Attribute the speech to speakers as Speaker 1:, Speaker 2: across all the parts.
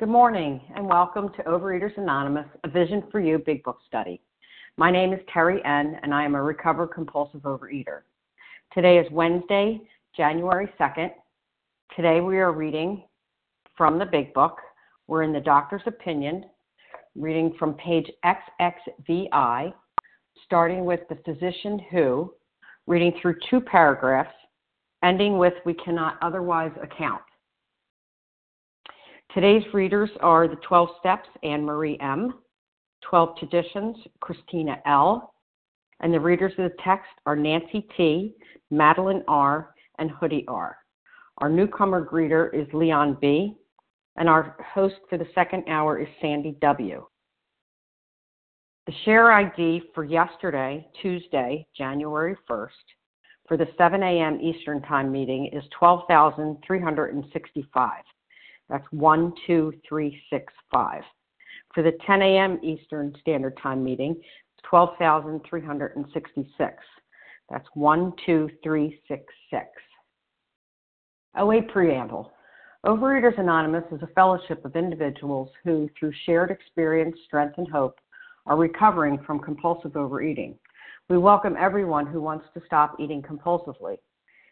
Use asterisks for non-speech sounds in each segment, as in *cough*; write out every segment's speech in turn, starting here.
Speaker 1: Good morning and welcome to Overeaters Anonymous, a Vision for You Big Book Study. My name is Terry N., and I am a recovered compulsive overeater. Today is Wednesday, January 2nd. Today we are reading from the Big Book. We're in the doctor's opinion, reading from page XXVI, starting with the physician who, reading through two paragraphs, ending with we cannot otherwise account. Today's readers are the 12 Steps, Anne Marie M., 12 Traditions, Christina L., and the readers of the text are Nancy T., Madeline R., and Hoodie R. Our newcomer greeter is Leon B., and our host for the second hour is Sandy W. The share ID for yesterday, Tuesday, January 1st, for the 7 a.m. Eastern Time meeting is 12,365. That's 12365. For the 10 a.m. Eastern Standard Time meeting, it's 12,366. That's 12366. OA Preamble. Overeaters Anonymous is a fellowship of individuals who, through shared experience, strength, and hope, are recovering from compulsive overeating. We welcome everyone who wants to stop eating compulsively.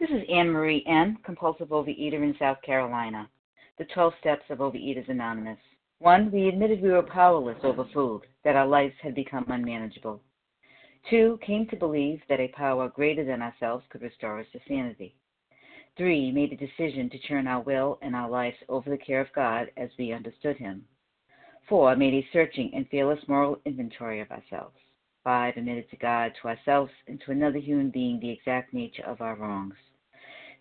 Speaker 2: This is Anne Marie N., compulsive overeater in South Carolina. The 12 steps of Overeaters Anonymous. One, we admitted we were powerless over food, that our lives had become unmanageable. Two, came to believe that a power greater than ourselves could restore us to sanity. Three, made a decision to turn our will and our lives over the care of God as we understood Him. Four, made a searching and fearless moral inventory of ourselves. Five, admitted to God, to ourselves, and to another human being the exact nature of our wrongs.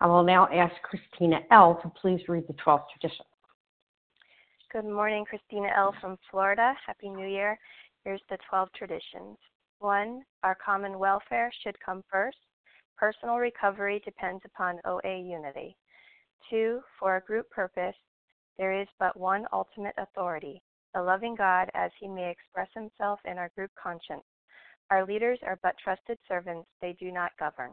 Speaker 1: I will now ask Christina L. to please read the 12th tradition.
Speaker 3: Good morning, Christina L. from Florida. Happy New Year. Here's the 12 traditions. One, our common welfare should come first. Personal recovery depends upon OA unity. Two, for a group purpose, there is but one ultimate authority, the loving God as he may express himself in our group conscience. Our leaders are but trusted servants, they do not govern.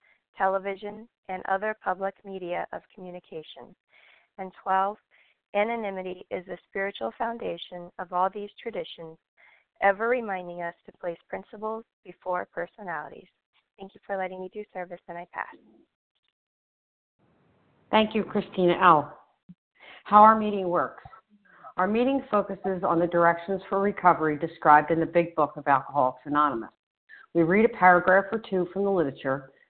Speaker 3: television, and other public media of communication. And 12. Anonymity is the spiritual foundation of all these traditions, ever reminding us to place principles before personalities. Thank you for letting me do service, and I pass.
Speaker 1: Thank you, Christina L. How our meeting works. Our meeting focuses on the directions for recovery described in the Big Book of Alcoholics Anonymous. We read a paragraph or two from the literature,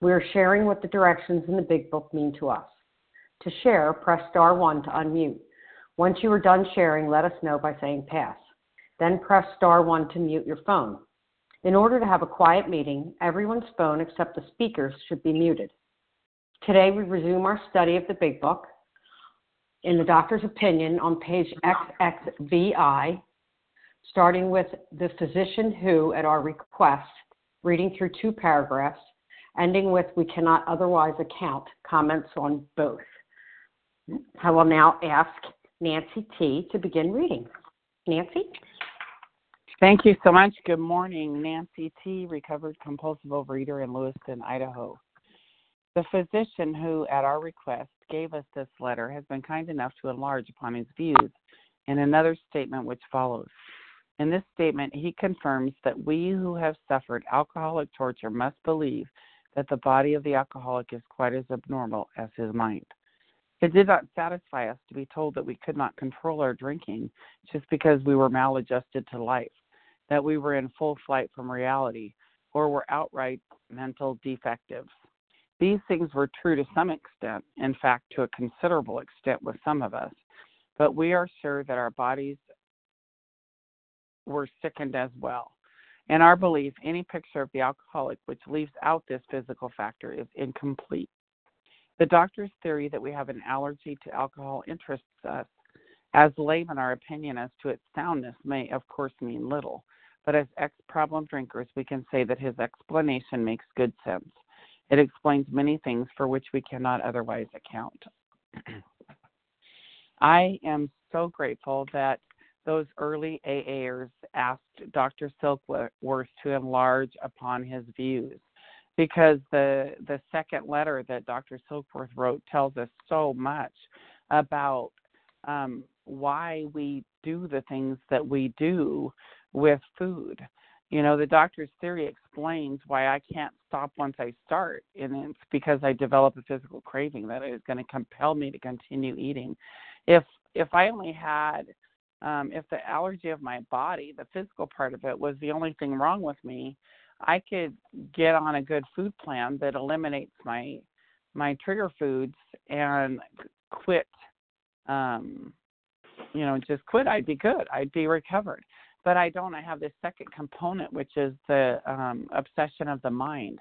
Speaker 1: We are sharing what the directions in the Big Book mean to us. To share, press star 1 to unmute. Once you are done sharing, let us know by saying pass. Then press star 1 to mute your phone. In order to have a quiet meeting, everyone's phone except the speaker's should be muted. Today we resume our study of the Big Book in the doctor's opinion on page XXVI, starting with the physician who, at our request, reading through two paragraphs, ending with we cannot otherwise account, comments on both. I will now ask Nancy T. to begin reading. Nancy?
Speaker 4: Thank you so much. Good morning. Nancy T., recovered compulsive overeater in Lewiston, Idaho. The physician who, at our request, gave us this letter has been kind enough to enlarge upon his views in another statement which follows. In this statement, he confirms that we who have suffered alcoholic torture must believe that the body of the alcoholic is quite as abnormal as his mind. It did not satisfy us to be told that we could not control our drinking just because we were maladjusted to life that we were in full flight from reality or were outright mental defectives. These things were true to some extent, in fact, to a considerable extent with some of us, but we are sure that our bodies were sickened as well. In our belief, any picture of the alcoholic which leaves out this physical factor is incomplete. The doctor's theory that we have an allergy to alcohol interests us. As laymen, our opinion as to its soundness may, of course, mean little but as ex problem drinkers, we can say that his explanation makes good sense. It explains many things for which we cannot otherwise account. *clears throat* I am so grateful that those early AAers asked Dr. Silkworth to enlarge upon his views because the the second letter that Dr. Silkworth wrote tells us so much about um, why we do the things that we do with food. You know, the doctor's theory explains why I can't stop once I start, and it's because I develop a physical craving that is going to compel me to continue eating. If if I only had um, if the allergy of my body, the physical part of it, was the only thing wrong with me, I could get on a good food plan that eliminates my my trigger foods and quit. Um, you know, just quit. I'd be good. I'd be recovered but I don't. I have this second component, which is the um, obsession of the mind.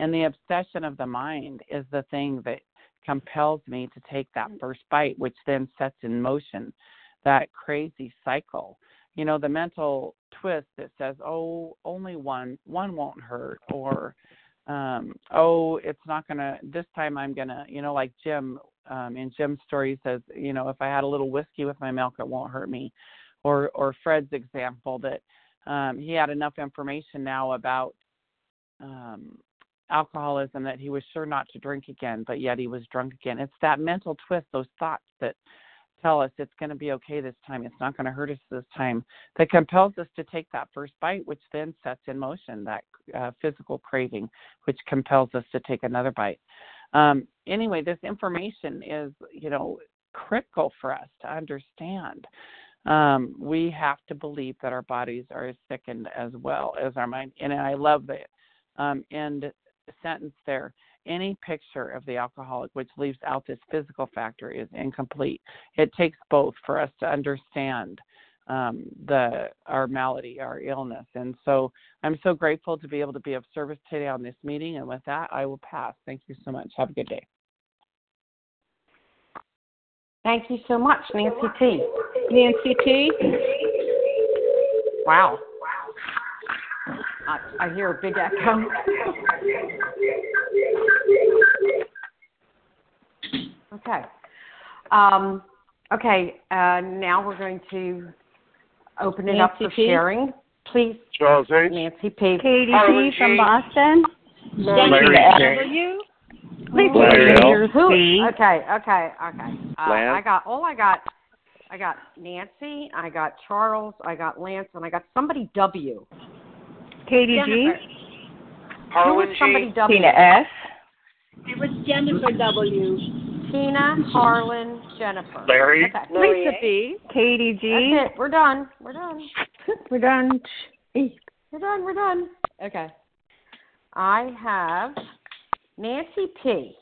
Speaker 4: And the obsession of the mind is the thing that compels me to take that first bite, which then sets in motion that crazy cycle. You know, the mental twist that says, "Oh, only one, one won't hurt," or um, "Oh, it's not gonna. This time I'm gonna." You know, like Jim um, in Jim's story says, "You know, if I had a little whiskey with my milk, it won't hurt me." or or Fred's example that um, he had enough information now about um, alcoholism that he was sure not to drink again, but yet he was drunk again. It's that mental twist, those thoughts that tell us it's going to be okay this time, it's not going to hurt us this time, that compels us to take that first bite, which then sets in motion that uh, physical craving, which compels us to take another bite. Um, anyway, this information is, you know, critical for us to understand. Um, we have to believe that our bodies are as sickened as well as our mind. And I love the um, end sentence there any picture of the alcoholic which leaves out this physical factor is incomplete. It takes both for us to understand um, the our malady, our illness, and so I'm so grateful to be able to be of service today on this meeting. And with that, I will pass. Thank you so much. Have a good day.
Speaker 1: Thank you so much, Nancy T.
Speaker 5: Nancy T.
Speaker 1: Wow. I, I hear a big echo. Okay. Um, okay, uh, now we're going to open it up for
Speaker 5: Nancy P.
Speaker 1: sharing. Please,
Speaker 6: Charles H.
Speaker 1: Nancy P.
Speaker 5: Katie
Speaker 6: Harlan
Speaker 5: P. from
Speaker 6: G.
Speaker 5: Boston.
Speaker 6: Larry J.
Speaker 5: Please
Speaker 6: Larry L.
Speaker 1: Who? Okay, okay, okay. Uh,
Speaker 6: Lance?
Speaker 1: I got. Oh, I got. I got Nancy. I got Charles. I got Lance, and I got somebody W.
Speaker 5: Katie G.
Speaker 1: Jennifer. Who
Speaker 6: Harlan
Speaker 1: was somebody
Speaker 6: G.
Speaker 1: W?
Speaker 5: Tina S.
Speaker 7: It was Jennifer W.
Speaker 1: Tina, Harlan, Jennifer.
Speaker 6: Larry.
Speaker 1: Okay.
Speaker 5: Lisa B. Katie G.
Speaker 1: That's it. We're done. *laughs* We're done. We're done. We're done. We're done. Okay. I have Nancy P,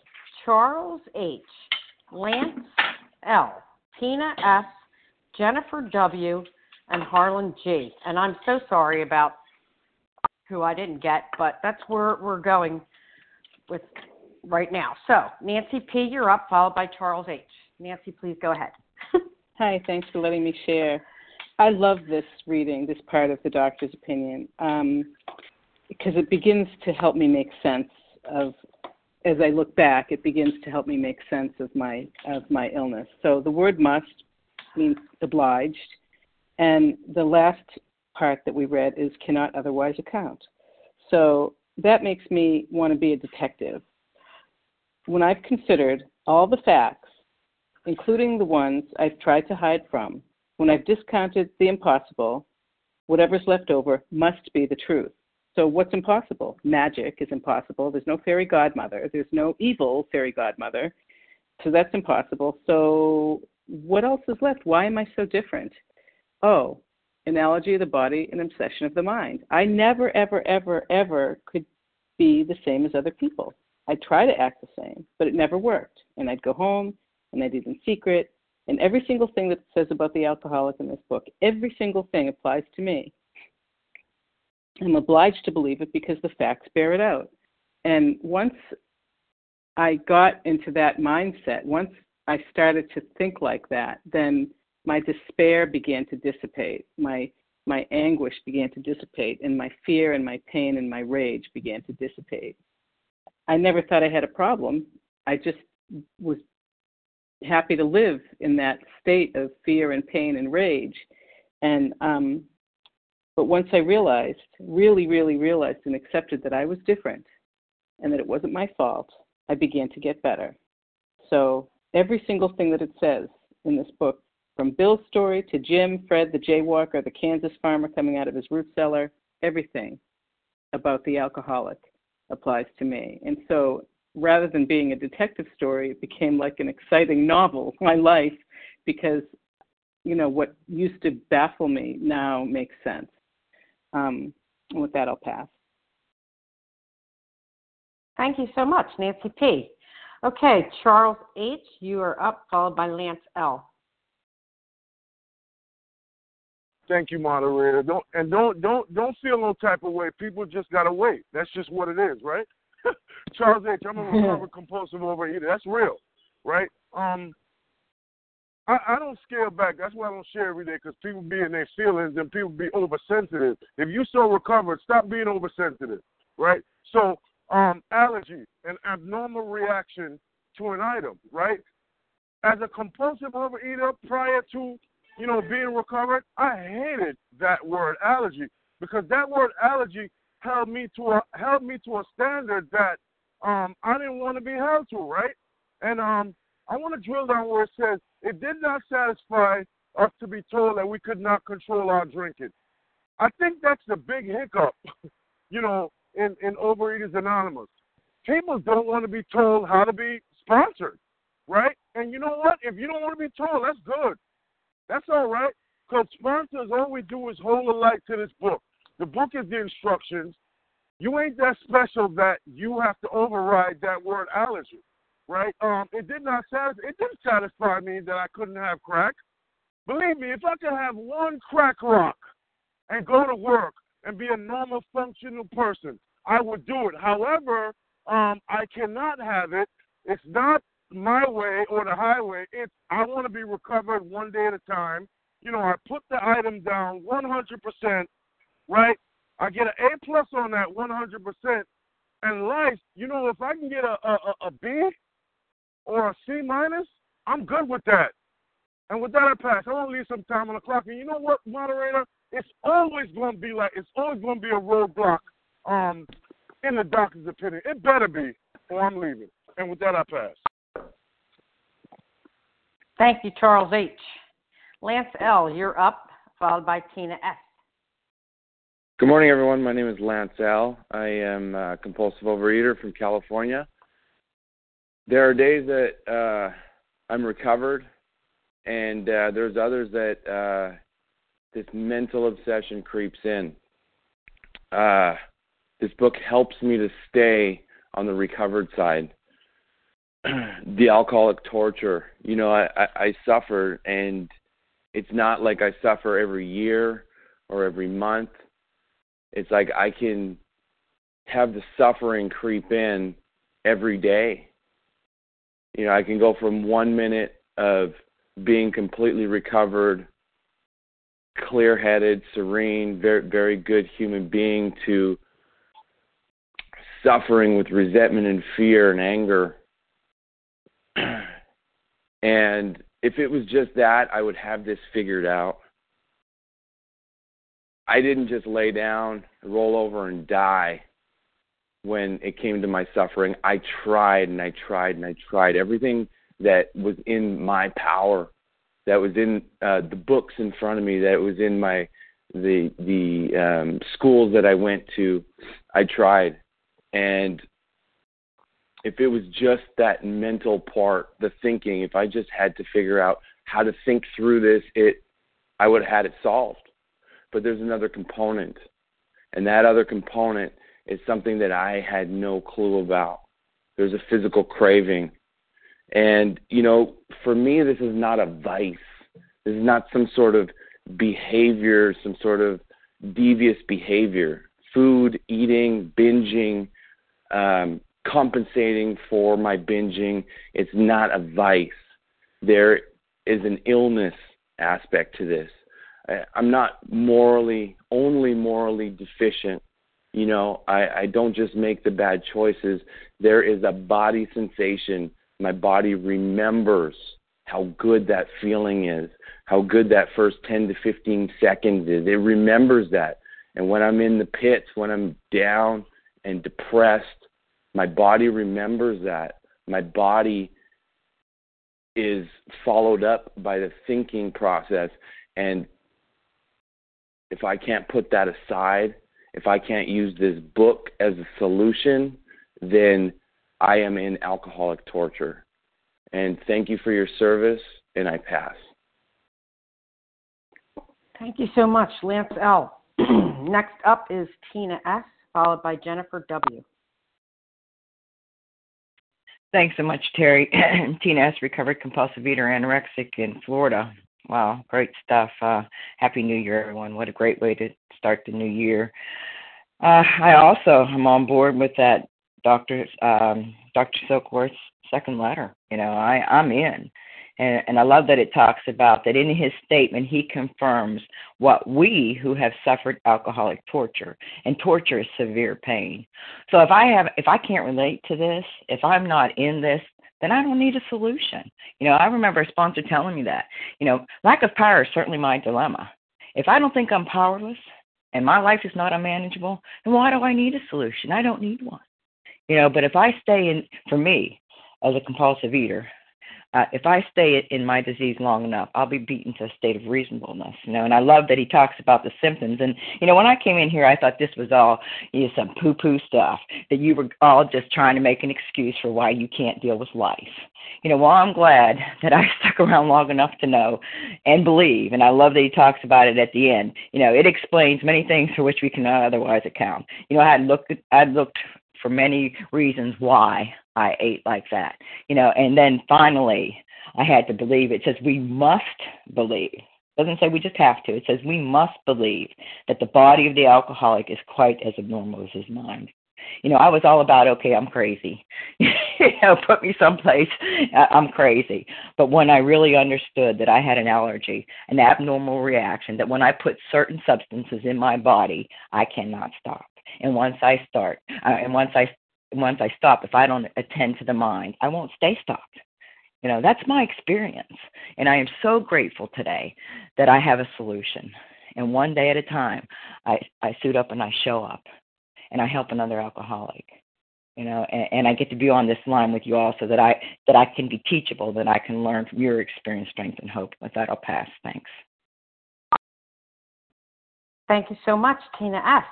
Speaker 1: Charles H, Lance L, Tina S, Jennifer W, and Harlan G. And I'm so sorry about who I didn't get, but that's where we're going with right now. So, Nancy P, you're up, followed by Charles H. Nancy, please go ahead. *laughs*
Speaker 5: Hi, thanks for letting me share. I love this reading, this part of the doctor's opinion, um, because it begins to help me make sense of, as I look back, it begins to help me make sense of my of my illness. So the word "must" means obliged, and the last part that we read is cannot otherwise account. So that makes me want to be a detective. When I've considered all the facts, including the ones I've tried to hide from, when I've discounted the impossible, whatever's left over must be the truth. So, what's impossible? Magic is impossible. There's no fairy godmother. There's no evil fairy godmother. So, that's impossible. So, what else is left? Why am I so different? Oh, allergy of the body, an obsession of the mind. I never, ever, ever, ever could be the same as other people. I'd try to act the same, but it never worked. And I'd go home and I'd eat in secret. And every single thing that says about the alcoholic in this book, every single thing applies to me. I'm obliged to believe it because the facts bear it out. And once I got into that mindset, once I started to think like that, then my despair began to dissipate. My my anguish began to dissipate, and my fear and my pain and my rage began to dissipate. I never thought I had a problem. I just was happy to live in that state of fear and pain and rage. And um, but once I realized, really, really realized and accepted that I was different and that it wasn't my fault, I began to get better. So every single thing that it says in this book, from Bill's story to Jim, Fred, the jaywalker, the Kansas farmer coming out of his root cellar, everything about the alcoholic applies to me. And so rather than being a detective story, it became like an exciting novel, *laughs* my life, because you know what used to baffle me now makes sense. Um, and with that, I'll pass.
Speaker 1: Thank you so much, Nancy P. Okay, Charles H., you are up, followed by Lance L.
Speaker 6: Thank you, moderator. Don't and don't don't don't feel no type of way. People just gotta wait. That's just what it is, right? *laughs* Charles H. I'm a *laughs* recovered compulsive overeater. That's real, right? Um, I, I don't scale back. That's why I don't share every day because people be in their feelings and people be oversensitive. If you so recovered, stop being oversensitive, right? So, um, allergy, an abnormal reaction to an item, right? As a compulsive overeater prior to, you know, being recovered, I hated that word allergy because that word allergy held me to a held me to a standard that um I didn't want to be held to, right? And um I want to drill down where it says it did not satisfy us to be told that we could not control our drinking. I think that's the big hiccup, *laughs* you know, in, in Overeaters Anonymous. People don't want to be told how to be sponsored, right? And you know what? If you don't want to be told, that's good. That's all right. Because sponsors, all we do is hold a light to this book. The book is the instructions. You ain't that special that you have to override that word allergy, right? Um, it did not satisfy. It didn't satisfy me that I couldn't have crack. Believe me, if I could have one crack rock and go to work and be a normal functional person, I would do it. However, um, I cannot have it. It's not my way or the highway. It's I want to be recovered one day at a time. You know, I put the item down 100%, right? I get an A plus on that 100%. And life, you know, if I can get a, a, a B or a C minus, I'm good with that. And with that, I pass. I want to leave some time on the clock. And you know what, moderator? It's always going to be like, it's always going to be a roadblock um, in the doctor's opinion. It better be, or I'm leaving. And with that, I pass.
Speaker 1: Thank you, Charles H. Lance L., you're up, followed by Tina S.
Speaker 8: Good morning, everyone. My name is Lance L. I am a compulsive overeater from California. There are days that uh, I'm recovered and uh, there's others that uh, this mental obsession creeps in. Uh, this book helps me to stay on the recovered side. *clears throat* the alcoholic torture, you know, I, I, I suffer, and it's not like I suffer every year or every month. It's like I can have the suffering creep in every day. You know, I can go from one minute of being completely recovered, clear headed, serene, very very good human being to suffering with resentment and fear and anger. And if it was just that, I would have this figured out. I didn't just lay down, roll over, and die when it came to my suffering. I tried and I tried and I tried. Everything that was in my power, that was in uh, the books in front of me, that was in my the the um, schools that I went to. I tried, and if it was just that mental part, the thinking, if I just had to figure out how to think through this, it I would have had it solved. But there's another component, and that other component is something that I had no clue about. There's a physical craving and, you know, for me, this is not a vice. This is not some sort of behavior, some sort of devious behavior. Food, eating, binging, um, compensating for my binging. It's not a vice. There is an illness aspect to this. I'm not morally, only morally deficient. You know, I, I don't just make the bad choices. There is a body sensation my body remembers how good that feeling is, how good that first 10 to 15 seconds is. It remembers that. And when I'm in the pits, when I'm down and depressed, my body remembers that. My body is followed up by the thinking process. And if I can't put that aside, if I can't use this book as a solution, then I am in alcoholic torture. And thank you for your service, and I pass.
Speaker 1: Thank you so much, Lance L. *clears throat* Next up is Tina S., followed by Jennifer W.
Speaker 9: Thanks so much, Terry. *clears throat* Tina S., recovered compulsive eater, anorexic in Florida. Wow, great stuff. Uh, Happy New Year, everyone. What a great way to start the new year. Uh, I also am on board with that Dr. Um, Dr. Silkworth's second letter. You know, I, I'm in. And, and I love that it talks about that in his statement, he confirms what we who have suffered alcoholic torture, and torture is severe pain. So if I have, if I can't relate to this, if I'm not in this, then I don't need a solution. You know, I remember a sponsor telling me that. You know, lack of power is certainly my dilemma. If I don't think I'm powerless and my life is not unmanageable, then why do I need a solution? I don't need one. You know, but if I stay in, for me, as a compulsive eater, uh, if I stay in my disease long enough, I'll be beaten to a state of reasonableness. You know, and I love that he talks about the symptoms. And you know, when I came in here, I thought this was all you know, some poo-poo stuff that you were all just trying to make an excuse for why you can't deal with life. You know, well, I'm glad *laughs* that I stuck around long enough to know and believe. And I love that he talks about it at the end. You know, it explains many things for which we cannot otherwise account. You know, I had looked, I looked for many reasons why I ate like that. You know, and then finally I had to believe. It says we must believe. It doesn't say we just have to. It says we must believe that the body of the alcoholic is quite as abnormal as his mind. You know, I was all about okay, I'm crazy. *laughs* you know, put me someplace, I'm crazy. But when I really understood that I had an allergy, an abnormal reaction, that when I put certain substances in my body, I cannot stop. And once I start, uh, and once I once I stop, if I don't attend to the mind, I won't stay stopped. You know, that's my experience. And I am so grateful today that I have a solution. And one day at a time, I, I suit up and I show up and I help another alcoholic. You know, and, and I get to be on this line with you all so that I that I can be teachable, that I can learn from your experience, strength, and hope. With that, I'll pass. Thanks.
Speaker 1: Thank you so much, Tina S.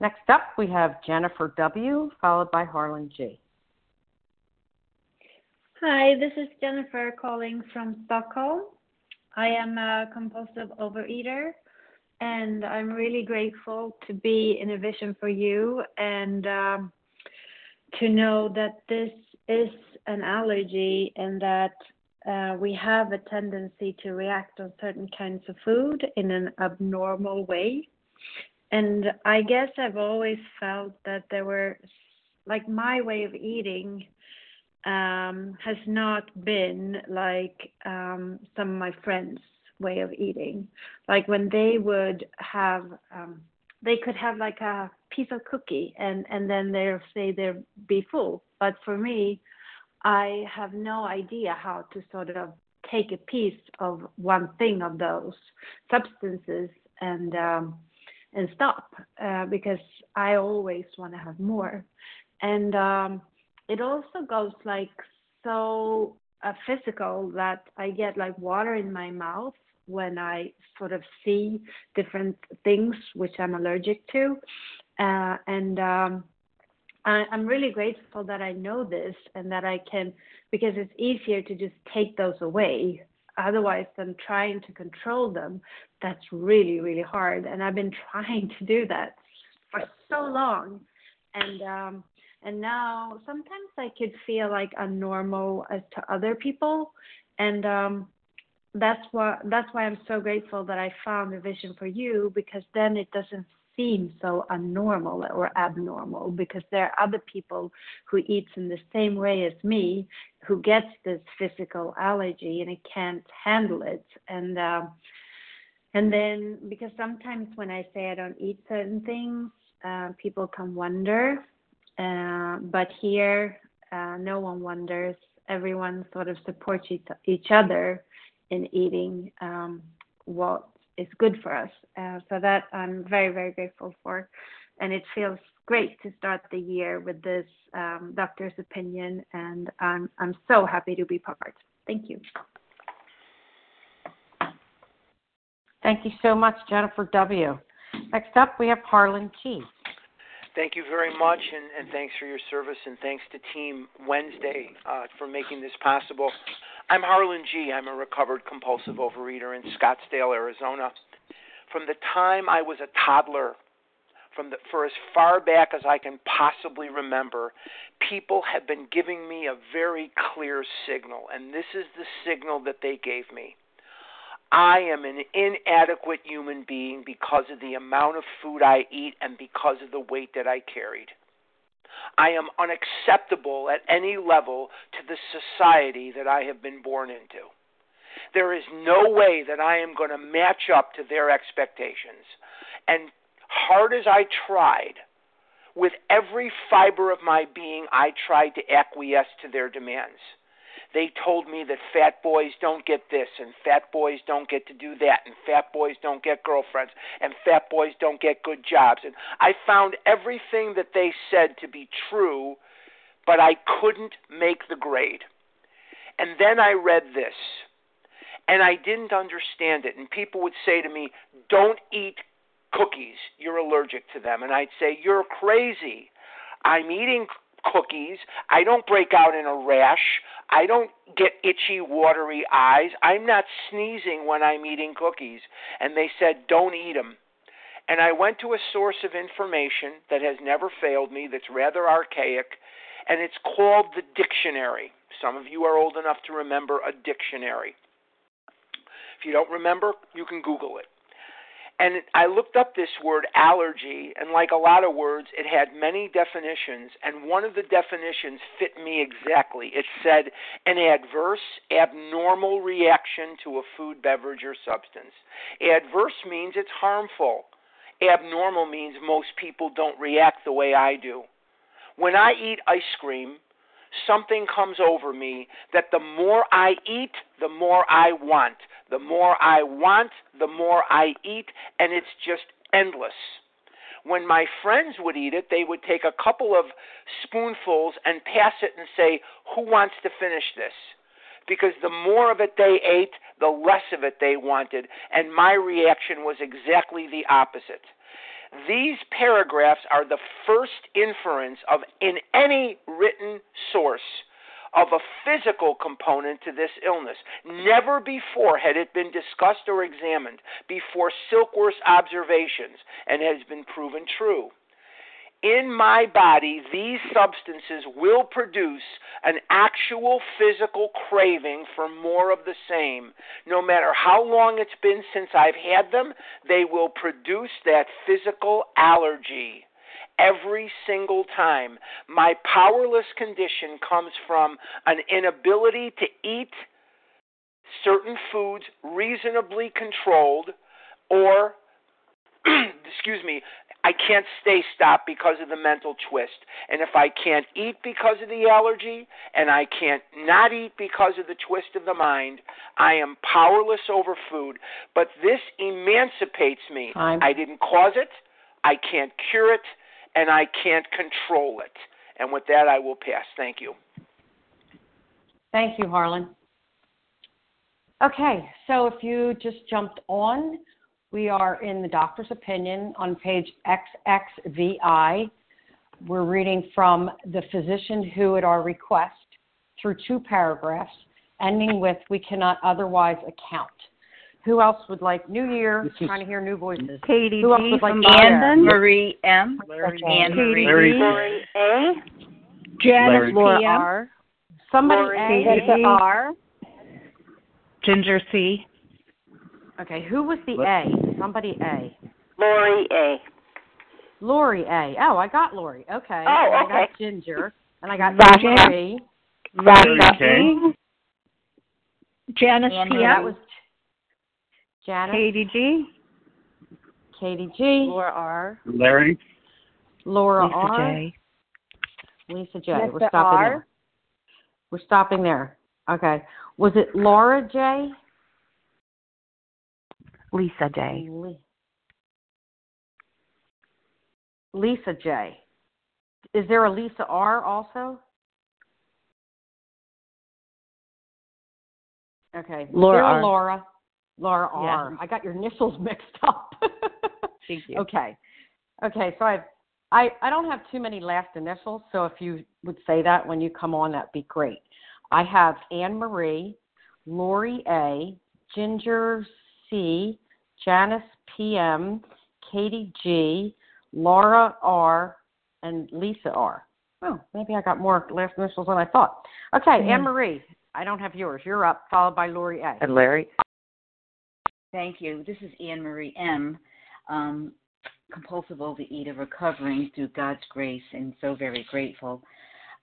Speaker 1: Next up, we have Jennifer W., followed by Harlan G.
Speaker 7: Hi, this is Jennifer calling from Stockholm. I am a compulsive overeater, and I'm really grateful to be in a vision for you and um, to know that this is an allergy and that uh, we have a tendency to react on certain kinds of food in an abnormal way. And I guess I've always felt that there were, like, my way of eating um, has not been like um, some of my friends' way of eating. Like, when they would have, um, they could have like a piece of cookie and, and then they'll say they'll be full. But for me, I have no idea how to sort of take a piece of one thing of those substances and um, and stop uh, because I always want to have more. And um, it also goes like so uh, physical that I get like water in my mouth when I sort of see different things which I'm allergic to. Uh, and um, I, I'm really grateful that I know this and that I can, because it's easier to just take those away otherwise than trying to control them that's really really hard and i've been *laughs* trying to do that for so long. And um and now sometimes i could feel like I'm normal as to other people and um that's why that's why i'm so grateful that i found a vision for you because then it doesn't seem so abnormal or abnormal because there are other people who eats in the same way as me who gets this physical allergy and it can't handle it. And uh, and then because sometimes when I say I don't eat certain things, uh, people can wonder. Uh, but here, uh, no one wonders. Everyone sort of supports each, other in eating um, what is good for us. Uh, so that I'm very, very grateful for. And it feels great to start the year with this um, doctor's opinion, and I'm, I'm so happy to be part. Thank you.
Speaker 1: Thank you so much, Jennifer W. Next up, we have Harlan G.
Speaker 10: Thank you very much, and, and thanks for your service, and thanks to Team Wednesday uh, for making this possible. I'm Harlan G. I'm a recovered compulsive overeater in Scottsdale, Arizona. From the time I was a toddler, from the, for as far back as I can possibly remember, people have been giving me a very clear signal, and this is the signal that they gave me. I am an inadequate human being because of the amount of food I eat and because of the weight that I carried. I am unacceptable at any level to the society that I have been born into. There is no way that I am going to match up to their expectations. And hard as I tried, with every fiber of my being, I tried to acquiesce to their demands. They told me that fat boys don't get this, and fat boys don't get to do that, and fat boys don't get girlfriends, and fat boys don't get good jobs. And I found everything that they said to be true, but I couldn't make the grade. And then I read this, and I didn't understand it. And people would say to me, Don't eat cookies. You're allergic to them. And I'd say, You're crazy. I'm eating cookies. I don't break out in a rash. I don't get itchy, watery eyes. I'm not sneezing when I'm eating cookies. And they said, Don't eat them. And I went to a source of information that has never failed me, that's rather archaic, and it's called the dictionary. Some of you are old enough to remember a dictionary. If you don't remember, you can Google it. And I looked up this word allergy, and like a lot of words, it had many definitions, and one of the definitions fit me exactly. It said an adverse, abnormal reaction to a food, beverage, or substance. Adverse means it's harmful. Abnormal means most people don't react the way I do. When I eat ice cream, something comes over me that the more I eat, the more I want. The more I want, the more I eat, and it's just endless. When my friends would eat it, they would take a couple of spoonfuls and pass it and say, Who wants to finish this? Because the more of it they ate, the less of it they wanted, and my reaction was exactly the opposite. These paragraphs are the first inference of in any written source of a physical component to this illness. Never before had it been discussed or examined before Silkworth's observations and has been proven true in my body, these substances will produce an actual physical craving for more of the same. No matter how long it's been since I've had them, they will produce that physical allergy every single time. My powerless condition comes from an inability to eat certain foods reasonably controlled or *clears throat* excuse me, I can't stay stopped because of the mental twist. And if I can't eat because of the allergy, and I can't not eat because of the twist of the mind, I am powerless over food. But this emancipates me.
Speaker 1: Time.
Speaker 10: I didn't cause it, I can't cure it, and I can't control it. And with that, I will pass. Thank you.
Speaker 1: Thank you, Harlan. Okay, so if you just jumped on, we are in the doctor's opinion on page XXVI. We're reading from the physician who, at our request, through two paragraphs, ending with "We cannot otherwise account." Who else would like New Year?
Speaker 2: is
Speaker 1: Trying to hear new voices.
Speaker 2: Katie
Speaker 1: Who else
Speaker 2: G
Speaker 1: would like
Speaker 2: from
Speaker 1: to share?
Speaker 2: Ann Marie M.
Speaker 1: Larry.
Speaker 2: Ann
Speaker 1: Katie
Speaker 2: Marie.
Speaker 1: G.
Speaker 11: Lori A.
Speaker 1: Janice
Speaker 11: Laura
Speaker 1: PM.
Speaker 11: R.
Speaker 1: Somebody
Speaker 11: Lori
Speaker 1: A.
Speaker 4: Ginger C.
Speaker 1: Okay, who was the A? Somebody A.
Speaker 11: Lori A.
Speaker 1: Lori A. Oh, I got Lori. Okay.
Speaker 11: Oh,
Speaker 1: And I
Speaker 11: okay.
Speaker 1: got Ginger. And I got
Speaker 11: Vasha.
Speaker 1: Marie.
Speaker 11: Vasha
Speaker 1: K.
Speaker 11: Janice
Speaker 1: And
Speaker 11: PM.
Speaker 1: that was Janice.
Speaker 11: Katie G.
Speaker 1: Katie G.
Speaker 11: Laura R.
Speaker 12: Larry.
Speaker 1: Laura
Speaker 11: Lisa
Speaker 1: R.
Speaker 11: J.
Speaker 1: Lisa J. We're stopping
Speaker 11: R.
Speaker 1: there. We're stopping there. Okay. Was it Laura J?
Speaker 11: Lisa J.
Speaker 1: Lisa J. Is there a Lisa R also? Okay.
Speaker 11: Laura.
Speaker 1: Laura. Laura R.
Speaker 11: Yeah.
Speaker 1: I got your initials *laughs* mixed up.
Speaker 11: Thank you.
Speaker 1: Okay. Okay, so I've I, I don't have too many last initials, so if you would say that when you come on, that'd be great. I have Anne Marie, Lori A, Ginger C, Janice PM, Katie G, Laura R, and Lisa R. Oh, maybe I got more last initials than I thought. Okay,
Speaker 2: Mhm.
Speaker 1: Anne Marie, I don't have yours. You're up, followed by Lori A.
Speaker 2: And Larry. Thank you. This is Anne Marie M. Um, compulsive overeater recovering through God's grace and so very grateful.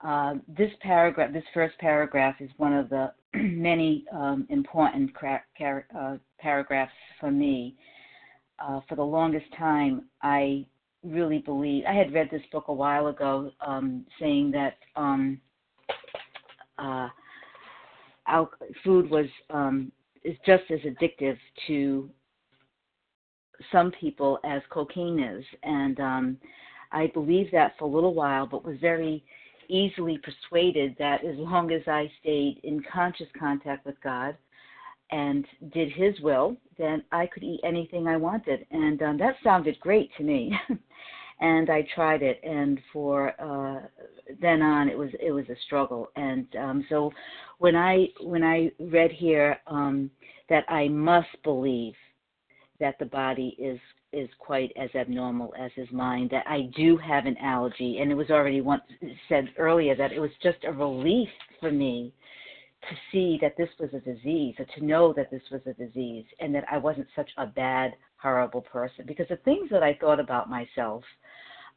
Speaker 2: Uh, this paragraph, this first paragraph, is one of the *clears throat* many um, important cra- car- uh, paragraphs for me. Uh, for the longest time, I really believe I had read this book a while ago, um, saying that um, uh, al- food was um, is just as addictive to some people as cocaine is, and um, I believed that for a little while, but was very easily persuaded that as long as I stayed in conscious contact with God and did His will, then I could eat anything I wanted, and um, that sounded great to me. *laughs* and I tried it, and for uh, then on, it was it was a struggle. And um, so, when I when I read here um, that I must believe that the body is is quite as abnormal as his mind, that I do have an allergy. And it was already once said earlier that it was just a relief for me to see that this was a disease, or to know that this was a disease, and that I wasn't such a bad, horrible person. Because the things that I thought about myself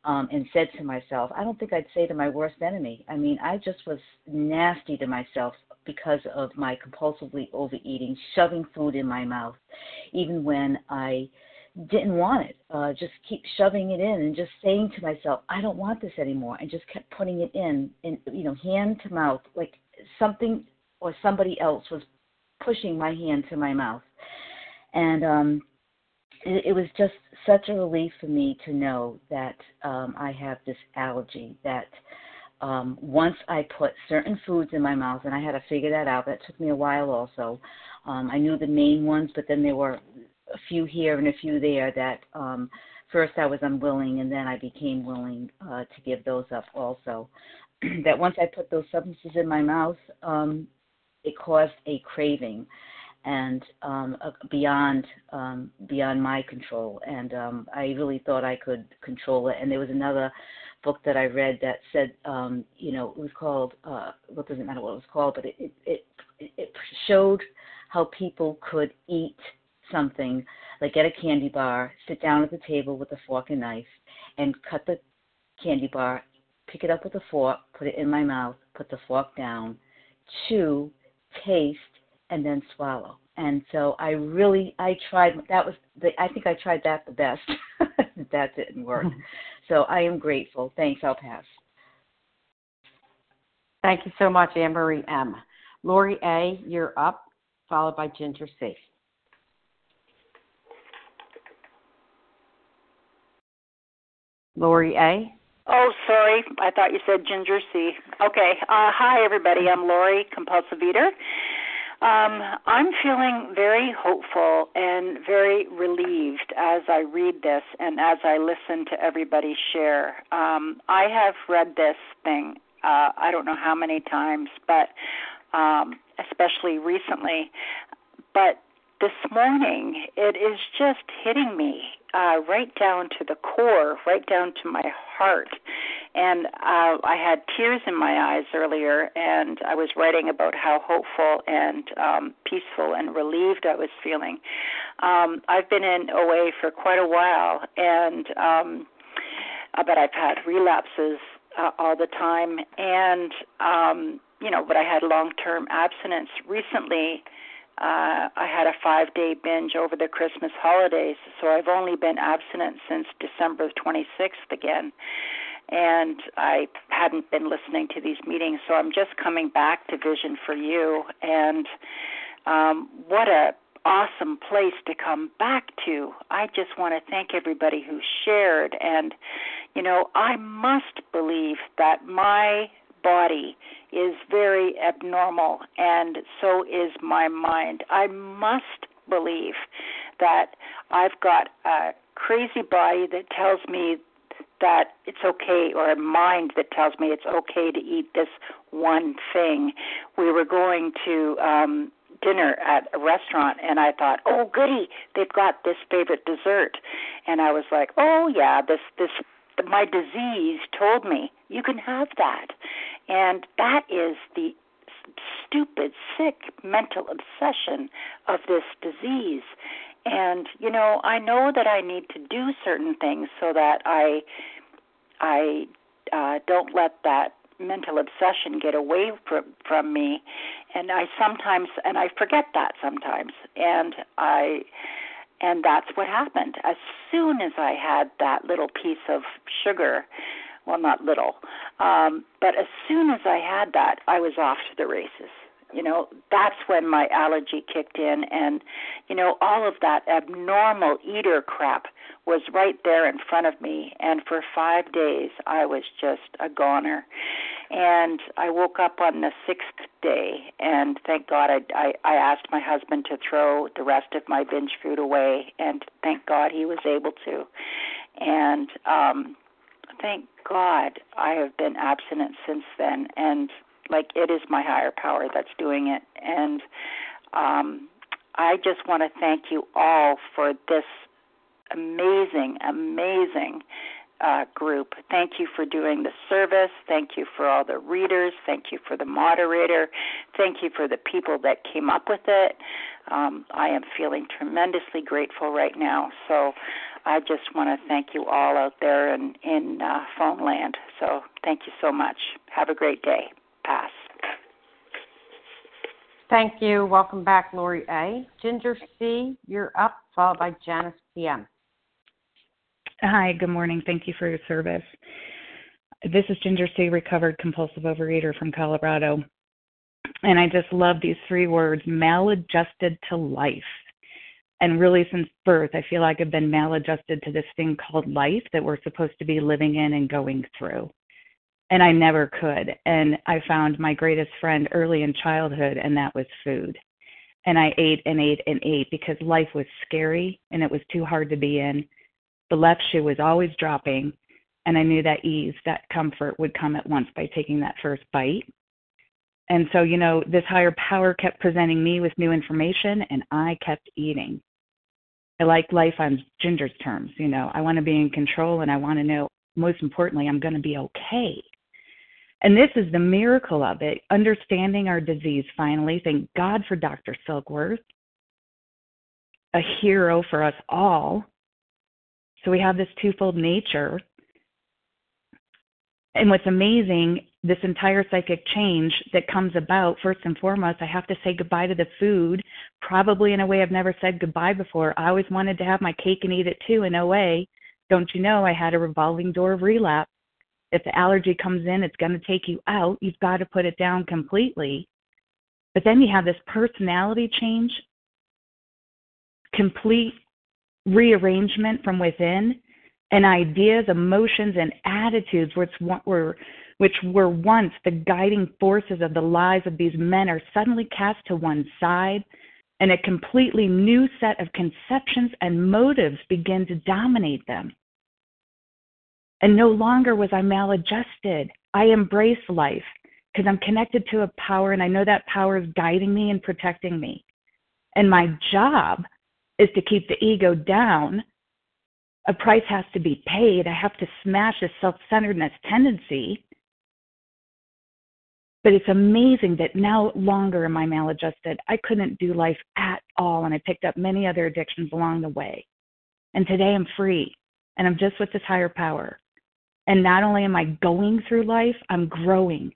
Speaker 2: um, and said to myself, I don't think I'd say to my worst enemy. I mean, I just was nasty to myself because of my compulsively overeating, shoving food in my mouth, even when I didn't want it. Uh, just keep shoving it in and just saying to myself, I don't want this anymore, and just kept putting it in, in you know, hand to mouth, like something or somebody else was pushing my hand to my mouth, and um, it, it was just such a relief for me to know that um, I have this allergy that. Um, once I put certain foods in my mouth, and I had to figure that out. That took me a while also. Um, I knew the main ones, but then there were a few here and a few there that um, first I was unwilling and then I became willing uh, to give those up also. *clears throat* that once I put those substances in my mouth, um, it caused a craving and um, uh, beyond um, beyond my control. And um, I really thought I could control it. And there was another book that I read that said, um, you know, it was called. Uh, what doesn't matter what it was called, but it it it, it showed how people could eat something, like get a candy bar, sit down at the table with a fork and knife, and cut the candy bar, pick it up with a fork, put it in my mouth, put the fork down, chew, taste, and then swallow. And so I really I tried that was the I think I tried that the best. *laughs* that didn't work. *laughs* so I am grateful. Thanks, I'll pass.
Speaker 1: Thank you so much, Anne Marie M. Lori A, you're up, followed by Ginger C. Lori A.
Speaker 12: Oh, sorry. I thought you said Ginger C. Okay. Uh, hi, everybody. I'm Lori, compulsive eater. Um, I'm feeling very hopeful and very relieved as I read this and as I listen to everybody share. Um, I have read this thing, uh, I don't know how many times, but um, especially recently. But this morning, it is just hitting me uh, right down to the core, right down to my heart. And uh, I had tears in my eyes earlier, and I was writing about how hopeful and um, peaceful and relieved I was feeling. Um, I've been in OA for quite a while, and um, but I've had relapses uh, all the time, and um, you know, but I had long-term abstinence recently uh, I had a five day binge over the Christmas holidays, so I've only been abstinent since December 26th again. And I hadn't been listening to these meetings, so I'm just coming back to Vision for You. And um, what a awesome place to come back to. I just want to thank everybody who shared. And, you know, I must believe that my body is very abnormal, and so is my mind. I must believe that I've got a crazy body that tells me that it's okay, or a mind that tells me it's okay to eat this one thing. We were going to um dinner at a restaurant and I thought, "Oh goody, they've got this favorite dessert." And I was like, "Oh yeah, this this my disease told me you can have that. And that is the stupid, sick mental obsession of this disease. And you know, I know that I need to do certain things so that I I uh, don't let that mental obsession get away from from me. And I sometimes and I forget that sometimes. And I and that's what happened. As soon as I had that little piece of sugar, well, not little, um, but as soon as I had that, I was off to the races. You know, that's when my allergy kicked in, and, you know, all of that abnormal eater crap was right there in front of me. And for five days, I was just a goner. And I woke up on the sixth day, and thank God I, I, I asked my husband to throw the rest of my binge food away, and thank God he was able to. And um, thank God I have been abstinent since then, and like it is my higher power that's doing it. And um, I just want to thank you all for this amazing, amazing uh, group. Thank you for doing the service. Thank you for all the readers. Thank you for the moderator. Thank you for the people that came up with it. Um, I am feeling tremendously grateful right now. So I just want to thank you all out there in, in uh, phone land. So thank you so much. Have a great day. Pass.
Speaker 1: Thank you. Welcome back, Lori A. Ginger C., you're up, followed by Janice PM.
Speaker 13: Hi, good morning. Thank you for your service. This is Ginger C., recovered compulsive overeater from Colorado. And I just love these three words maladjusted to life. And really, since birth, I feel like I've been maladjusted to this thing called life that we're supposed to be living in and going through. And I never could. And I found my greatest friend early in childhood, and that was food. And I ate and ate and ate because life was scary and it was too hard to be in the left shoe was always dropping, and I knew that ease, that comfort would come at once by taking that first bite. And so, you know, this higher power kept presenting me with new information, and I kept eating. I like life on Ginger's terms. You know, I want to be in control, and I want to know, most importantly, I'm going to be okay. And this is the miracle of it understanding our disease finally. Thank God for Dr. Silkworth, a hero for us all so we have this twofold nature. And what's amazing, this entire psychic change that comes about, first and foremost, I have to say goodbye to the food, probably in a way I've never said goodbye before. I always wanted to have my cake and eat it too in OA. Don't you know I had a revolving door of relapse? If the allergy comes in, it's going to take you out. You've got to put it down completely. But then you have this personality change, complete rearrangement from within and ideas, emotions, and attitudes which were which were once the guiding forces of the lives of these men are suddenly cast to one side, and a completely new set of conceptions and motives begin to dominate them. And no longer was I maladjusted. I embrace life because I'm connected to a power, and I know that power is guiding me and protecting me. And my job is to keep the ego down, a price has to be paid. I have to smash this self centeredness tendency. But it's amazing that now longer am I maladjusted. I couldn't do life at all, and I picked up many other addictions along the way. And today I'm free, and I'm just with this higher power. And not only am I going through life, I'm growing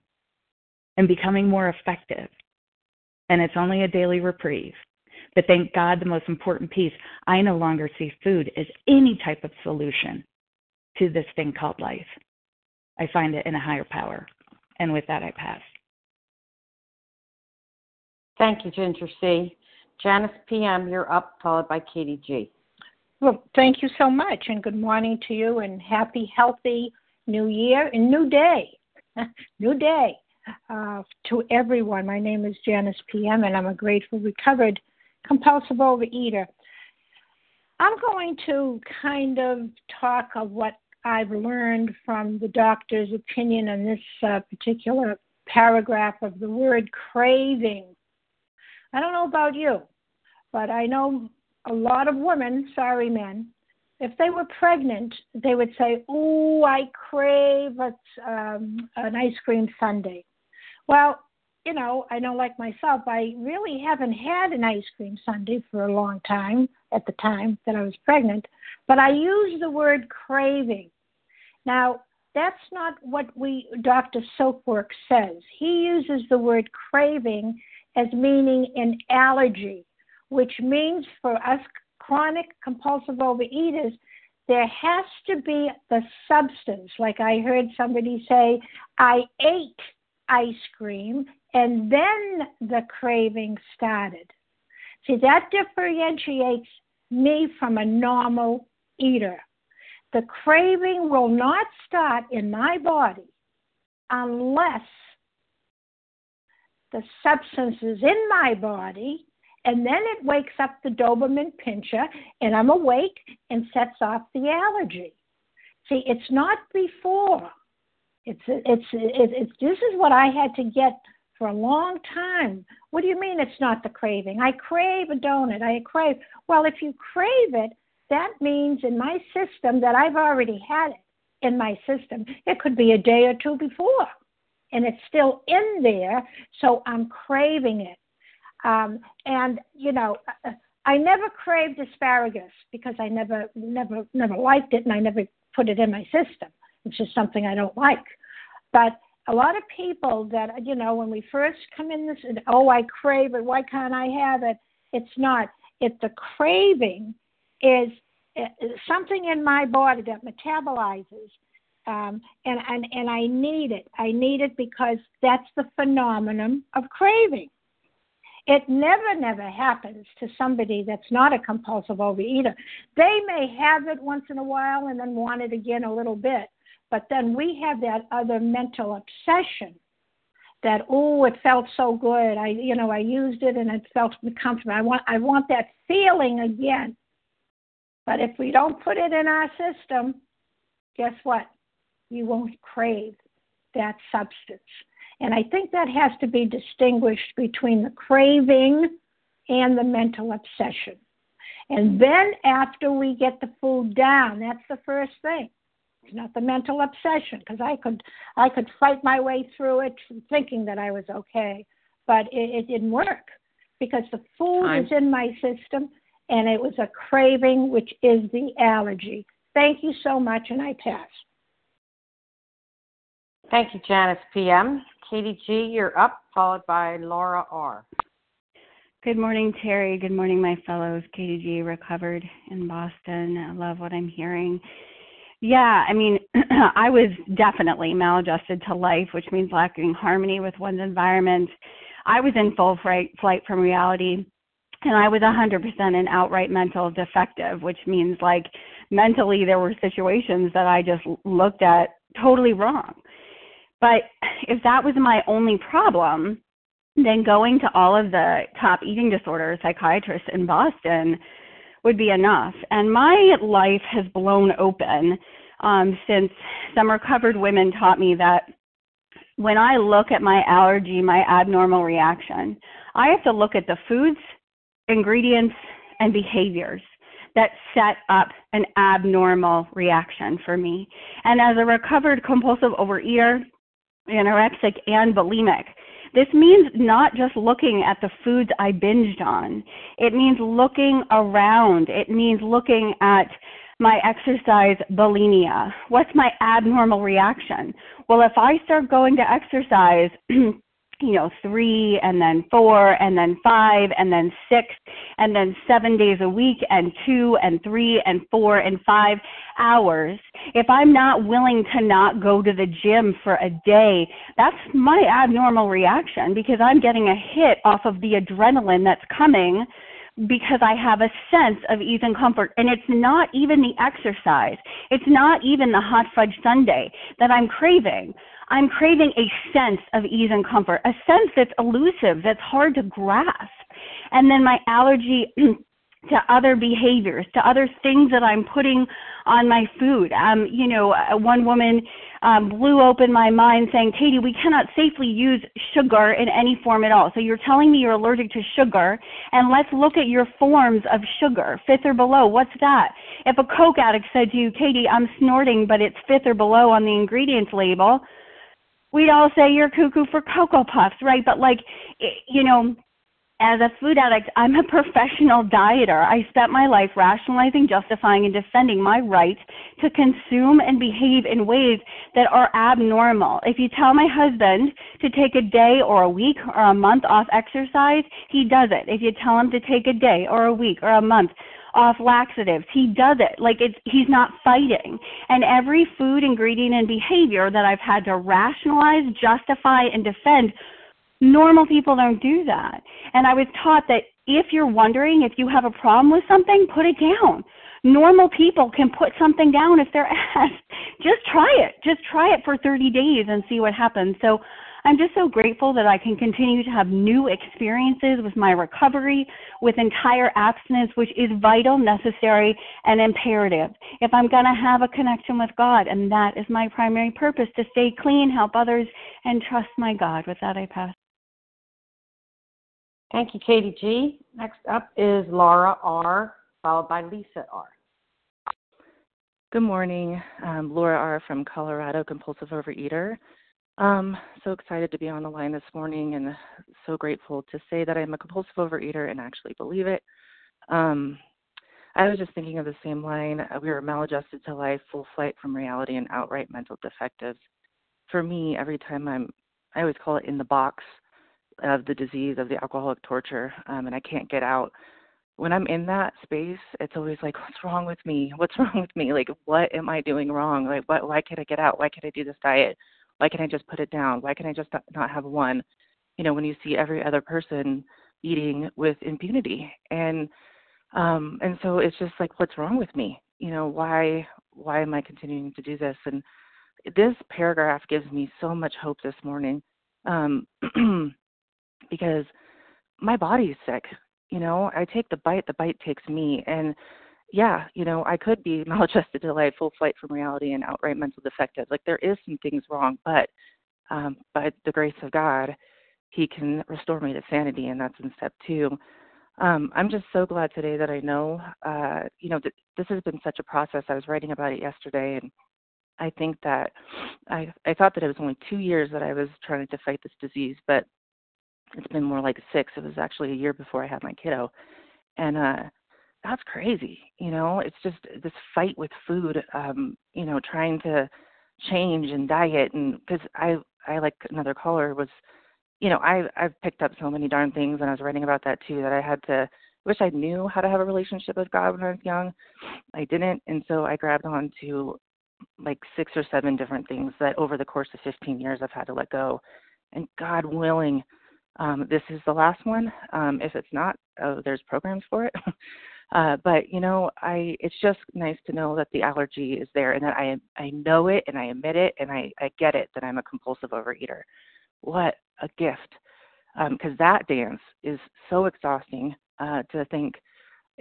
Speaker 13: and becoming more effective. And it's only a daily reprieve. But thank God, the most important piece I no longer see food as any type of solution to this thing called life. I find it in a higher power. And with that, I pass.
Speaker 1: Thank you, Ginger C. Janice PM, you're up, followed by Katie G.
Speaker 11: Well, thank you so much, and good morning to you, and happy, healthy new year and new day. *laughs* new day uh, to everyone. My name is Janice PM, and I'm a grateful, recovered compulsive overeater. I'm going to kind of talk of what I've learned from the doctor's opinion on this uh, particular paragraph of the word craving. I don't know about you, but I know a lot of women, sorry men, if they were pregnant, they would say, "Oh, I crave a, um, an ice cream sundae." Well, you know, I know like myself, I really haven't had an ice cream sundae for a long time at the time that I was pregnant, but I use the word craving. Now, that's not what we Dr. Silkworth says. He uses the word craving as meaning an allergy, which means for us chronic compulsive overeaters, there has to be the substance. Like I heard somebody say, I ate ice cream and then the craving started. See, that differentiates me from a normal eater. The craving will not start in my body unless the substance is in my body and then it wakes up the Doberman pincher, and I'm awake and sets off the allergy. See, it's not before. It's it's it's, it's this is what I had to get for a long time. What do you mean it's not the craving? I crave a donut. I crave. Well, if you crave it, that means in my system that I've already had it in my system. It could be a day or two before, and it's still in there, so I'm craving it. Um, and you know, I never craved asparagus because I never, never, never liked it, and I never put it in my system. It's just something I don't like. But a lot of people that you know, when we first come in this, oh, I crave it. Why can't I have it? It's not. It's the craving is uh, something in my body that metabolizes um, and, and and I need it. I need it because that's the phenomenon of craving. It never, never happens to somebody that's not a compulsive overeater. They may have it once in a while and then want it again a little bit, but then we have that other mental obsession that oh, it felt so good. I, you know, I used it and it felt comfortable. I want, I want that feeling again. But if we don't put it in our system, guess what? You won't crave that substance. And I think that has to be distinguished between the craving and the mental obsession. And then after we get the food down, that's the first thing. It's not the mental obsession because I could I could fight my way through it thinking that I was okay, but it, it didn't work because the food I'm... is in my system and it was a craving, which is the allergy. Thank you so much, and I pass.
Speaker 1: Thank you, Janice PM. Katie G, you're up, followed by Laura R.
Speaker 14: Good morning, Terry. Good morning, my fellows. Katie G, recovered in Boston. I love what I'm hearing. Yeah, I mean, *clears throat* I was definitely maladjusted to life, which means lacking harmony with one's environment. I was in full flight, flight from reality, and I was 100% an outright mental defective, which means like mentally there were situations that I just looked at totally wrong. But if that was my only problem, then going to all of the top eating disorder psychiatrists in Boston would be enough. And my life has blown open um, since some recovered women taught me that when I look at my allergy, my abnormal reaction, I have to look at the foods, ingredients, and behaviors that set up an abnormal reaction for me. And as a recovered compulsive overeater, anorexic and bulimic. This means not just looking at the foods I binged on. It means looking around. It means looking at my exercise bulimia. What's my abnormal reaction? Well, if I start going to exercise *clears throat* you know, three and then four and then five and then six and then seven days a week and two and three and four and five hours. If I'm not willing to not go to the gym for a day, that's my abnormal reaction because I'm getting a hit off of the adrenaline that's coming because I have a sense of ease and comfort. And it's not even the exercise, it's not even the hot fudge sundae that I'm craving. I'm craving a sense of ease and comfort, a sense that's elusive, that's hard to grasp. And then my allergy *clears throat* to other behaviors, to other things that I'm putting on my food. Um, you know, uh, one woman um, blew open my mind saying, Katie, we cannot safely use sugar in any form at all. So you're telling me you're allergic to sugar, and let's look at your forms of sugar, fifth or below. What's that? If a Coke addict said to you, Katie, I'm snorting, but it's fifth or below on the ingredients label, we'd all say you're cuckoo for Cocoa Puffs, right? But like, you know, as a food addict, I'm a *laughs* professional dieter. I spent my life rationalizing, justifying, and defending my right to consume and behave in ways that are abnormal. If you tell my husband to take a day or a week or a month off exercise, he does it. If you tell him to take a day or a week or a month off laxatives, he does it. Like it's he's not fighting. And every food ingredient and behavior that I've had to rationalize, justify, and defend Normal people don't do that. And I was taught that if you're wondering if you have a problem with something, put it down. Normal people can put something down if they're *laughs* asked just try it. Just try it for 30 days and see what happens. So I'm just so grateful that I can continue to have new experiences with my recovery, with entire abstinence, which is vital, necessary, and imperative. If I'm going to have a connection with God, and that is my primary purpose to stay clean, help others, and trust my God. With that, I pass.
Speaker 1: Thank you, Katie G. Next up is Laura R., followed by Lisa R.
Speaker 15: Good morning. Um, Laura R. from Colorado, compulsive overeater. Um, so excited to be on the line this morning and so grateful to say that I'm a compulsive overeater and actually believe it. Um, I was just thinking of the same line. Uh, we were maladjusted to life, full flight from reality, and outright mental defectives. For me, every time I'm, I always call it in the box of the disease of the alcoholic torture, um, and I can't get out. When I'm in that space, it's always like, what's wrong with me? What's *laughs* wrong with me? Like, what am I doing wrong? Like, what? Why can't I get out? Why can't I do this diet? Why can't I just put it down? Why can't I just not have one? You know, when you see every other person eating with impunity, and um, and so it's just like, what's wrong with me? You know, why why am I continuing to do this? And this paragraph gives me so much hope this morning um, *clears throat* because my body's sick. You know, I take the bite, the bite takes me, and yeah, you know, I could be *laughs* maladjusted life, full flight from reality, and outright mental defective. Like there is some things wrong, but um, by the grace of God, He can restore me to sanity, and that's in step two. Um, I'm just so glad today that I know, uh, you know, th- this has been such a process. I was writing about it yesterday, and I think that I I thought that it was only two years that I was trying to fight this disease, but it's been more like six. It was actually a year before I had my kiddo, and uh, that's crazy you know it's just this fight with food um you know trying to change and diet and because i i like another caller was you know i i've picked up so many darn things and i was writing about that too that i had to wish i knew how to have a relationship with god when i was young i didn't and so i grabbed on to like six or seven different things that over the course of 15 years i've had to let go and god willing um, this is the last one. Um, if it's not, oh, there's programs for it. *laughs* Uh, but you know, I it's just nice to know that the allergy is there and that I I know it and I admit it and I I get it that I'm a compulsive overeater. What a gift! Because um, that dance is so exhausting uh, to think,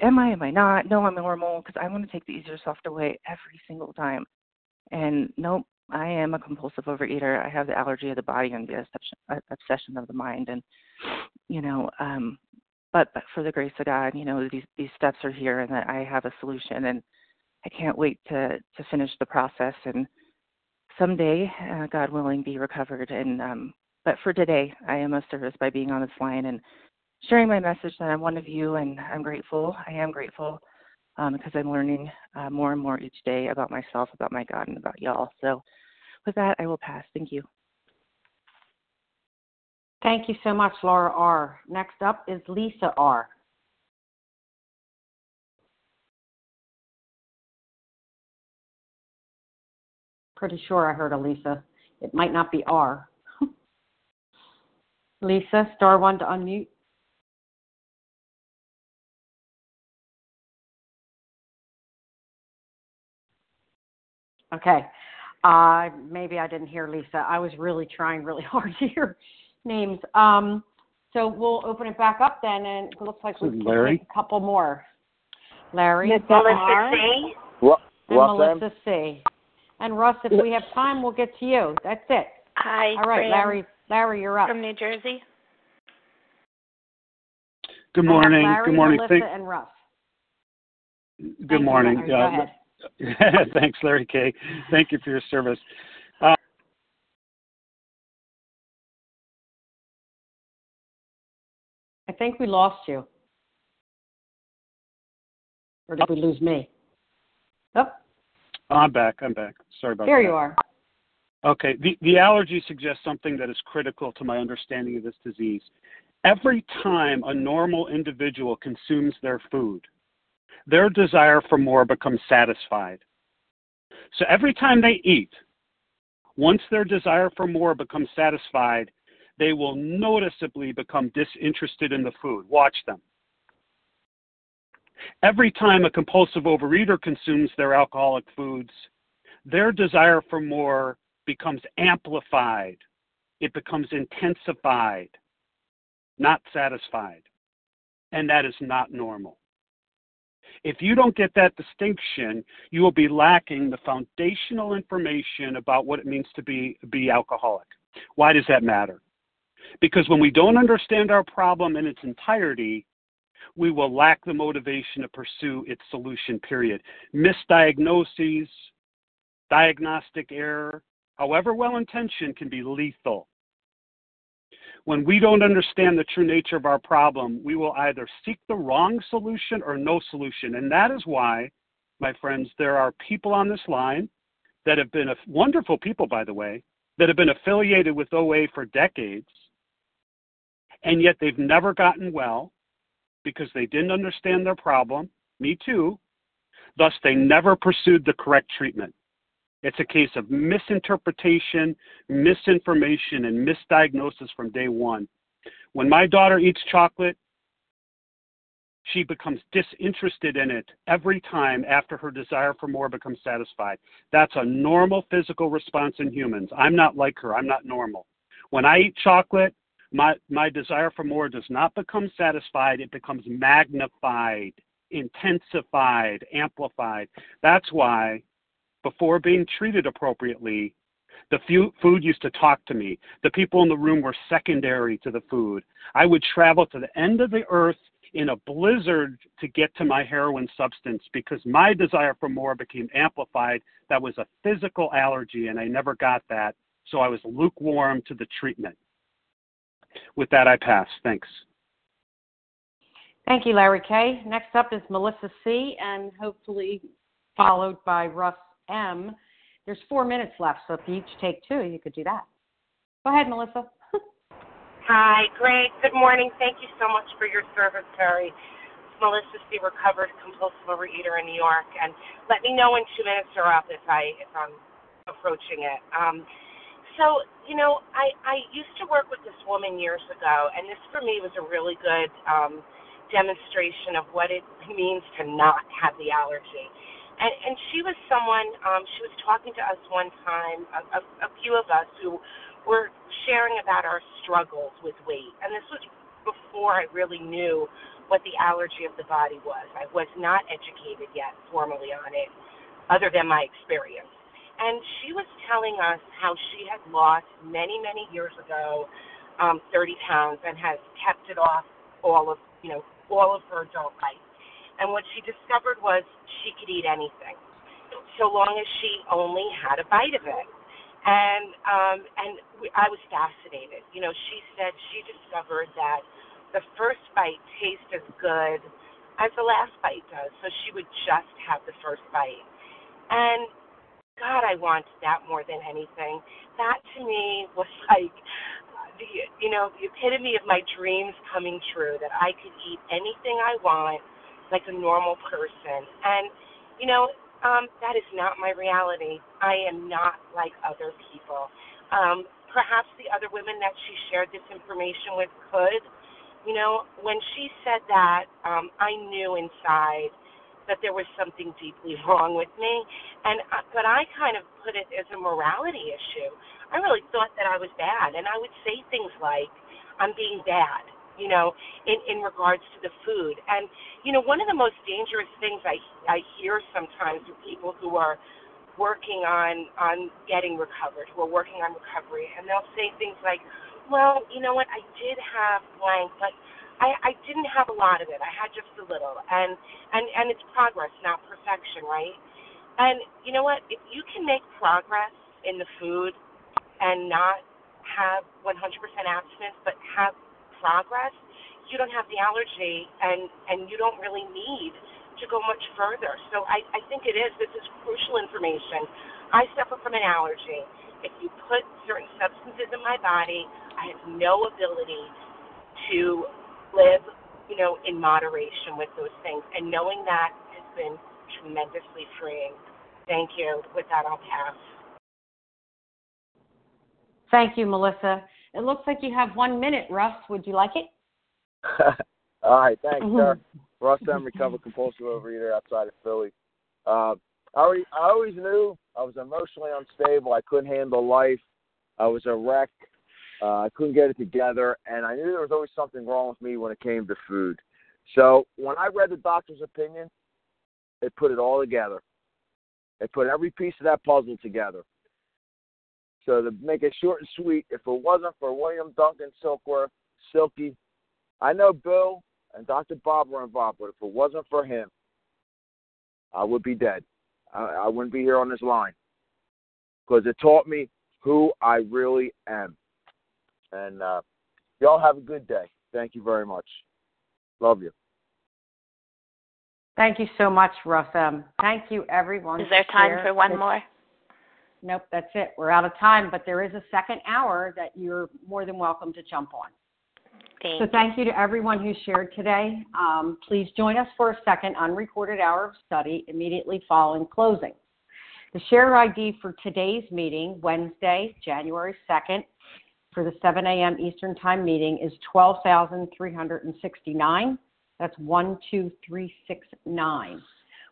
Speaker 15: am I? Am I not? No, I'm normal. Because I want to take the easier, softer way every single time. And nope, I am a compulsive overeater. I have the allergy of the body and the obsession of the mind. And you know, um, but, but for the grace of God, you know, these these steps are here and that I have a solution and I can't wait to to finish the process and someday, uh, God willing, be recovered. And um, but for today, I am of service by being on this line and sharing my message that I'm one of you and I'm grateful. I am grateful um, because I'm learning uh, more and more each day about myself, about my God, and about y'all. So with that, I will pass. Thank you.
Speaker 1: Thank you so much, Laura R. Next up is Lisa R. Pretty sure I heard a Lisa. It might not be R. *laughs* Lisa, star one to unmute. Okay. Uh, maybe I didn't hear Lisa. I was really trying really *laughs* hard to hear names. Um, so we'll open it back up then, and it looks like we can take a couple more. Larry,
Speaker 3: Melissa C.
Speaker 6: What,
Speaker 1: and
Speaker 6: what
Speaker 1: Melissa C. And Russ, if we have time, we'll get to you. That's it.
Speaker 3: Hi.
Speaker 1: All right,
Speaker 3: Fran
Speaker 1: Larry. Larry, you're up.
Speaker 3: From New Jersey.
Speaker 16: Good morning.
Speaker 1: Larry,
Speaker 16: Good morning.
Speaker 1: Melissa,
Speaker 16: Thank,
Speaker 1: and Russ.
Speaker 16: good
Speaker 1: Thank you,
Speaker 16: morning.
Speaker 1: Larry. Go
Speaker 16: Uh,
Speaker 1: ahead. *laughs*
Speaker 16: thanks, Larry K. Thank you for your service.
Speaker 1: Think we lost you. Or did we lose me? Oh,
Speaker 16: I'm back. I'm back. Sorry about
Speaker 1: there
Speaker 16: that.
Speaker 1: you are.
Speaker 16: Okay. The, the allergy suggests something that is critical to my understanding of this disease. Every time a normal individual consumes their food, their desire for more becomes satisfied. So every time they eat, once their desire for more becomes satisfied, they will noticeably become disinterested in the food. Watch them. Every time a compulsive overeater consumes their alcoholic foods, their desire for more becomes amplified, it becomes intensified, not satisfied. And that is not normal. If you don't get that distinction, you will be lacking the foundational information about what it means to be, be alcoholic. Why does that matter? Because when we don't understand our problem in its entirety, we will lack the motivation to pursue its solution, period. Misdiagnoses, diagnostic error, however well intentioned, can be lethal. When we don't understand the true nature of our problem, we will either seek the wrong solution or no solution. And that is why, my friends, there are people on this line that have been wonderful people, by the way, that have been affiliated with OA for decades, and yet they've never gotten well because they didn't understand their problem. Me too. Thus, they never pursued the correct treatment. It's a case of misinterpretation, misinformation, and misdiagnosis from day one. When my daughter eats chocolate, she becomes disinterested in it every time after her desire for more becomes satisfied. That's a normal physical response in humans. I'm not like her. I'm not normal. When I eat chocolate, my, my desire for more does not become satisfied, it becomes magnified, intensified, amplified. That's why before being treated appropriately, the food used to talk to me. The people in the room were secondary to the food. I would travel to the end of the earth in a blizzard to get to my heroin substance because my desire for more became amplified. That was a physical allergy, and I never got that. So I was lukewarm to the treatment. With that, I pass. Thanks.
Speaker 1: Thank you, Larry K. Next up is Melissa C., and hopefully followed by Russ M. There's four minutes left, so if you each take two, you could do that. Go ahead, Melissa. *laughs*
Speaker 17: Hi, great. Good morning. Thank you so much for your service, Terry. Melissa C., recovered compulsive overeater in New York, and let me know when two minutes are up if I if I'm approaching it. Um, so you know, I I used to work with this woman years ago, and this for me was a really good um, demonstration of what it *laughs* means to not have the allergy. And and she was someone um she was talking to us one time a, a, a few of us who were sharing about our struggles with weight. And this was before I really knew what the allergy of the body was. I was not educated yet formally on it other than my experience and she was telling us how she had lost many many years ago um 30 pounds and has kept it off all of you know all of her adult life and what she discovered was she could eat anything, so long as she only had a bite of it. And um, and we, I was fascinated. You know, she said she discovered that the first bite tastes as good as the last bite does. So she would just have the first bite. And God, I wanted that more than anything. That to me was *laughs* like the you know the epitome of my dreams coming true. That I could eat anything I want like a normal person. And, you know, um, that is not my reality. I am not like other people. Um, perhaps the other women that she shared this information with could. You know, when she said that, um, I knew inside that there was something deeply wrong with me, and uh, but I kind of put it as a morality issue. I really thought that I was bad, and I would say things like, "I'm being bad," you know, in, in regards to the food. And, you know, one of the most dangerous things I, I hear sometimes with people who are working on, on getting recovered, who are working on recovery, and they'll say things like, well, you know what, I did have blank, but I, I didn't have a lot of it. I had just a little. And, and, and it's progress, not perfection, right? And you know what? If you can make progress in the food and not have 100% abstinence, but have progress, you don't have the allergy and and you don't really need to go much further. So I, I think it is. This is crucial information. I suffer from an allergy. If you put certain substances in my body, I have no ability to live, you know, in moderation with those things. And knowing that has been tremendously freeing. Thank you. With that, I'll pass.
Speaker 1: Thank you, Melissa. It looks like you have one minute, Russ. Would you like it? *laughs*
Speaker 8: All right, thanks,
Speaker 1: Mm-hmm.
Speaker 8: sir. Russ M, recovered compulsive overeater outside of Philly. Uh, I already, I always knew
Speaker 18: I was emotionally unstable. I couldn't handle life. I was a wreck. Uh, I couldn't get it together, and I knew there was always something wrong with me when it came to food. So when I read the doctor's opinion, it put it all together. It put every piece of that puzzle together. So to make it short and sweet, if it wasn't for William Duncan Silkworth, Silky, I know Bill and Dr. Bob were involved, but if it wasn't for him, I would be dead. I, I wouldn't be here on this line because it taught me who I really am. And uh, y'all have a good day. Thank you very much. Love you.
Speaker 1: Thank you so much, Russ M. Thank you, everyone.
Speaker 19: Is there time
Speaker 1: Share
Speaker 19: for one
Speaker 1: this-
Speaker 19: more?
Speaker 1: Nope, that's it. We're out of time, but there is a second hour that you're more than welcome to jump on.
Speaker 19: Thank
Speaker 1: so thank you to everyone who shared today. Um, please join us for a second unrecorded hour of study immediately following closing. The share ID for today's meeting, Wednesday, January 2nd, for the 7 a.m. Eastern Time meeting is 12,369. That's 12369.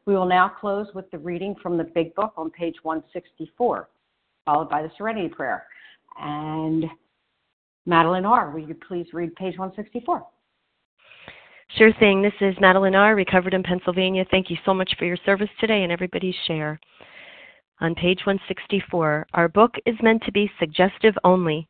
Speaker 1: We will now close with the reading from the Big Book on page 164, followed by the Serenity Prayer. And Madeline R., will you please read page 164?
Speaker 20: Sure thing. This is Madeline R., recovered in Pennsylvania. Thank you so much for your service today and everybody's share. On page 164, our book is meant to be suggestive only.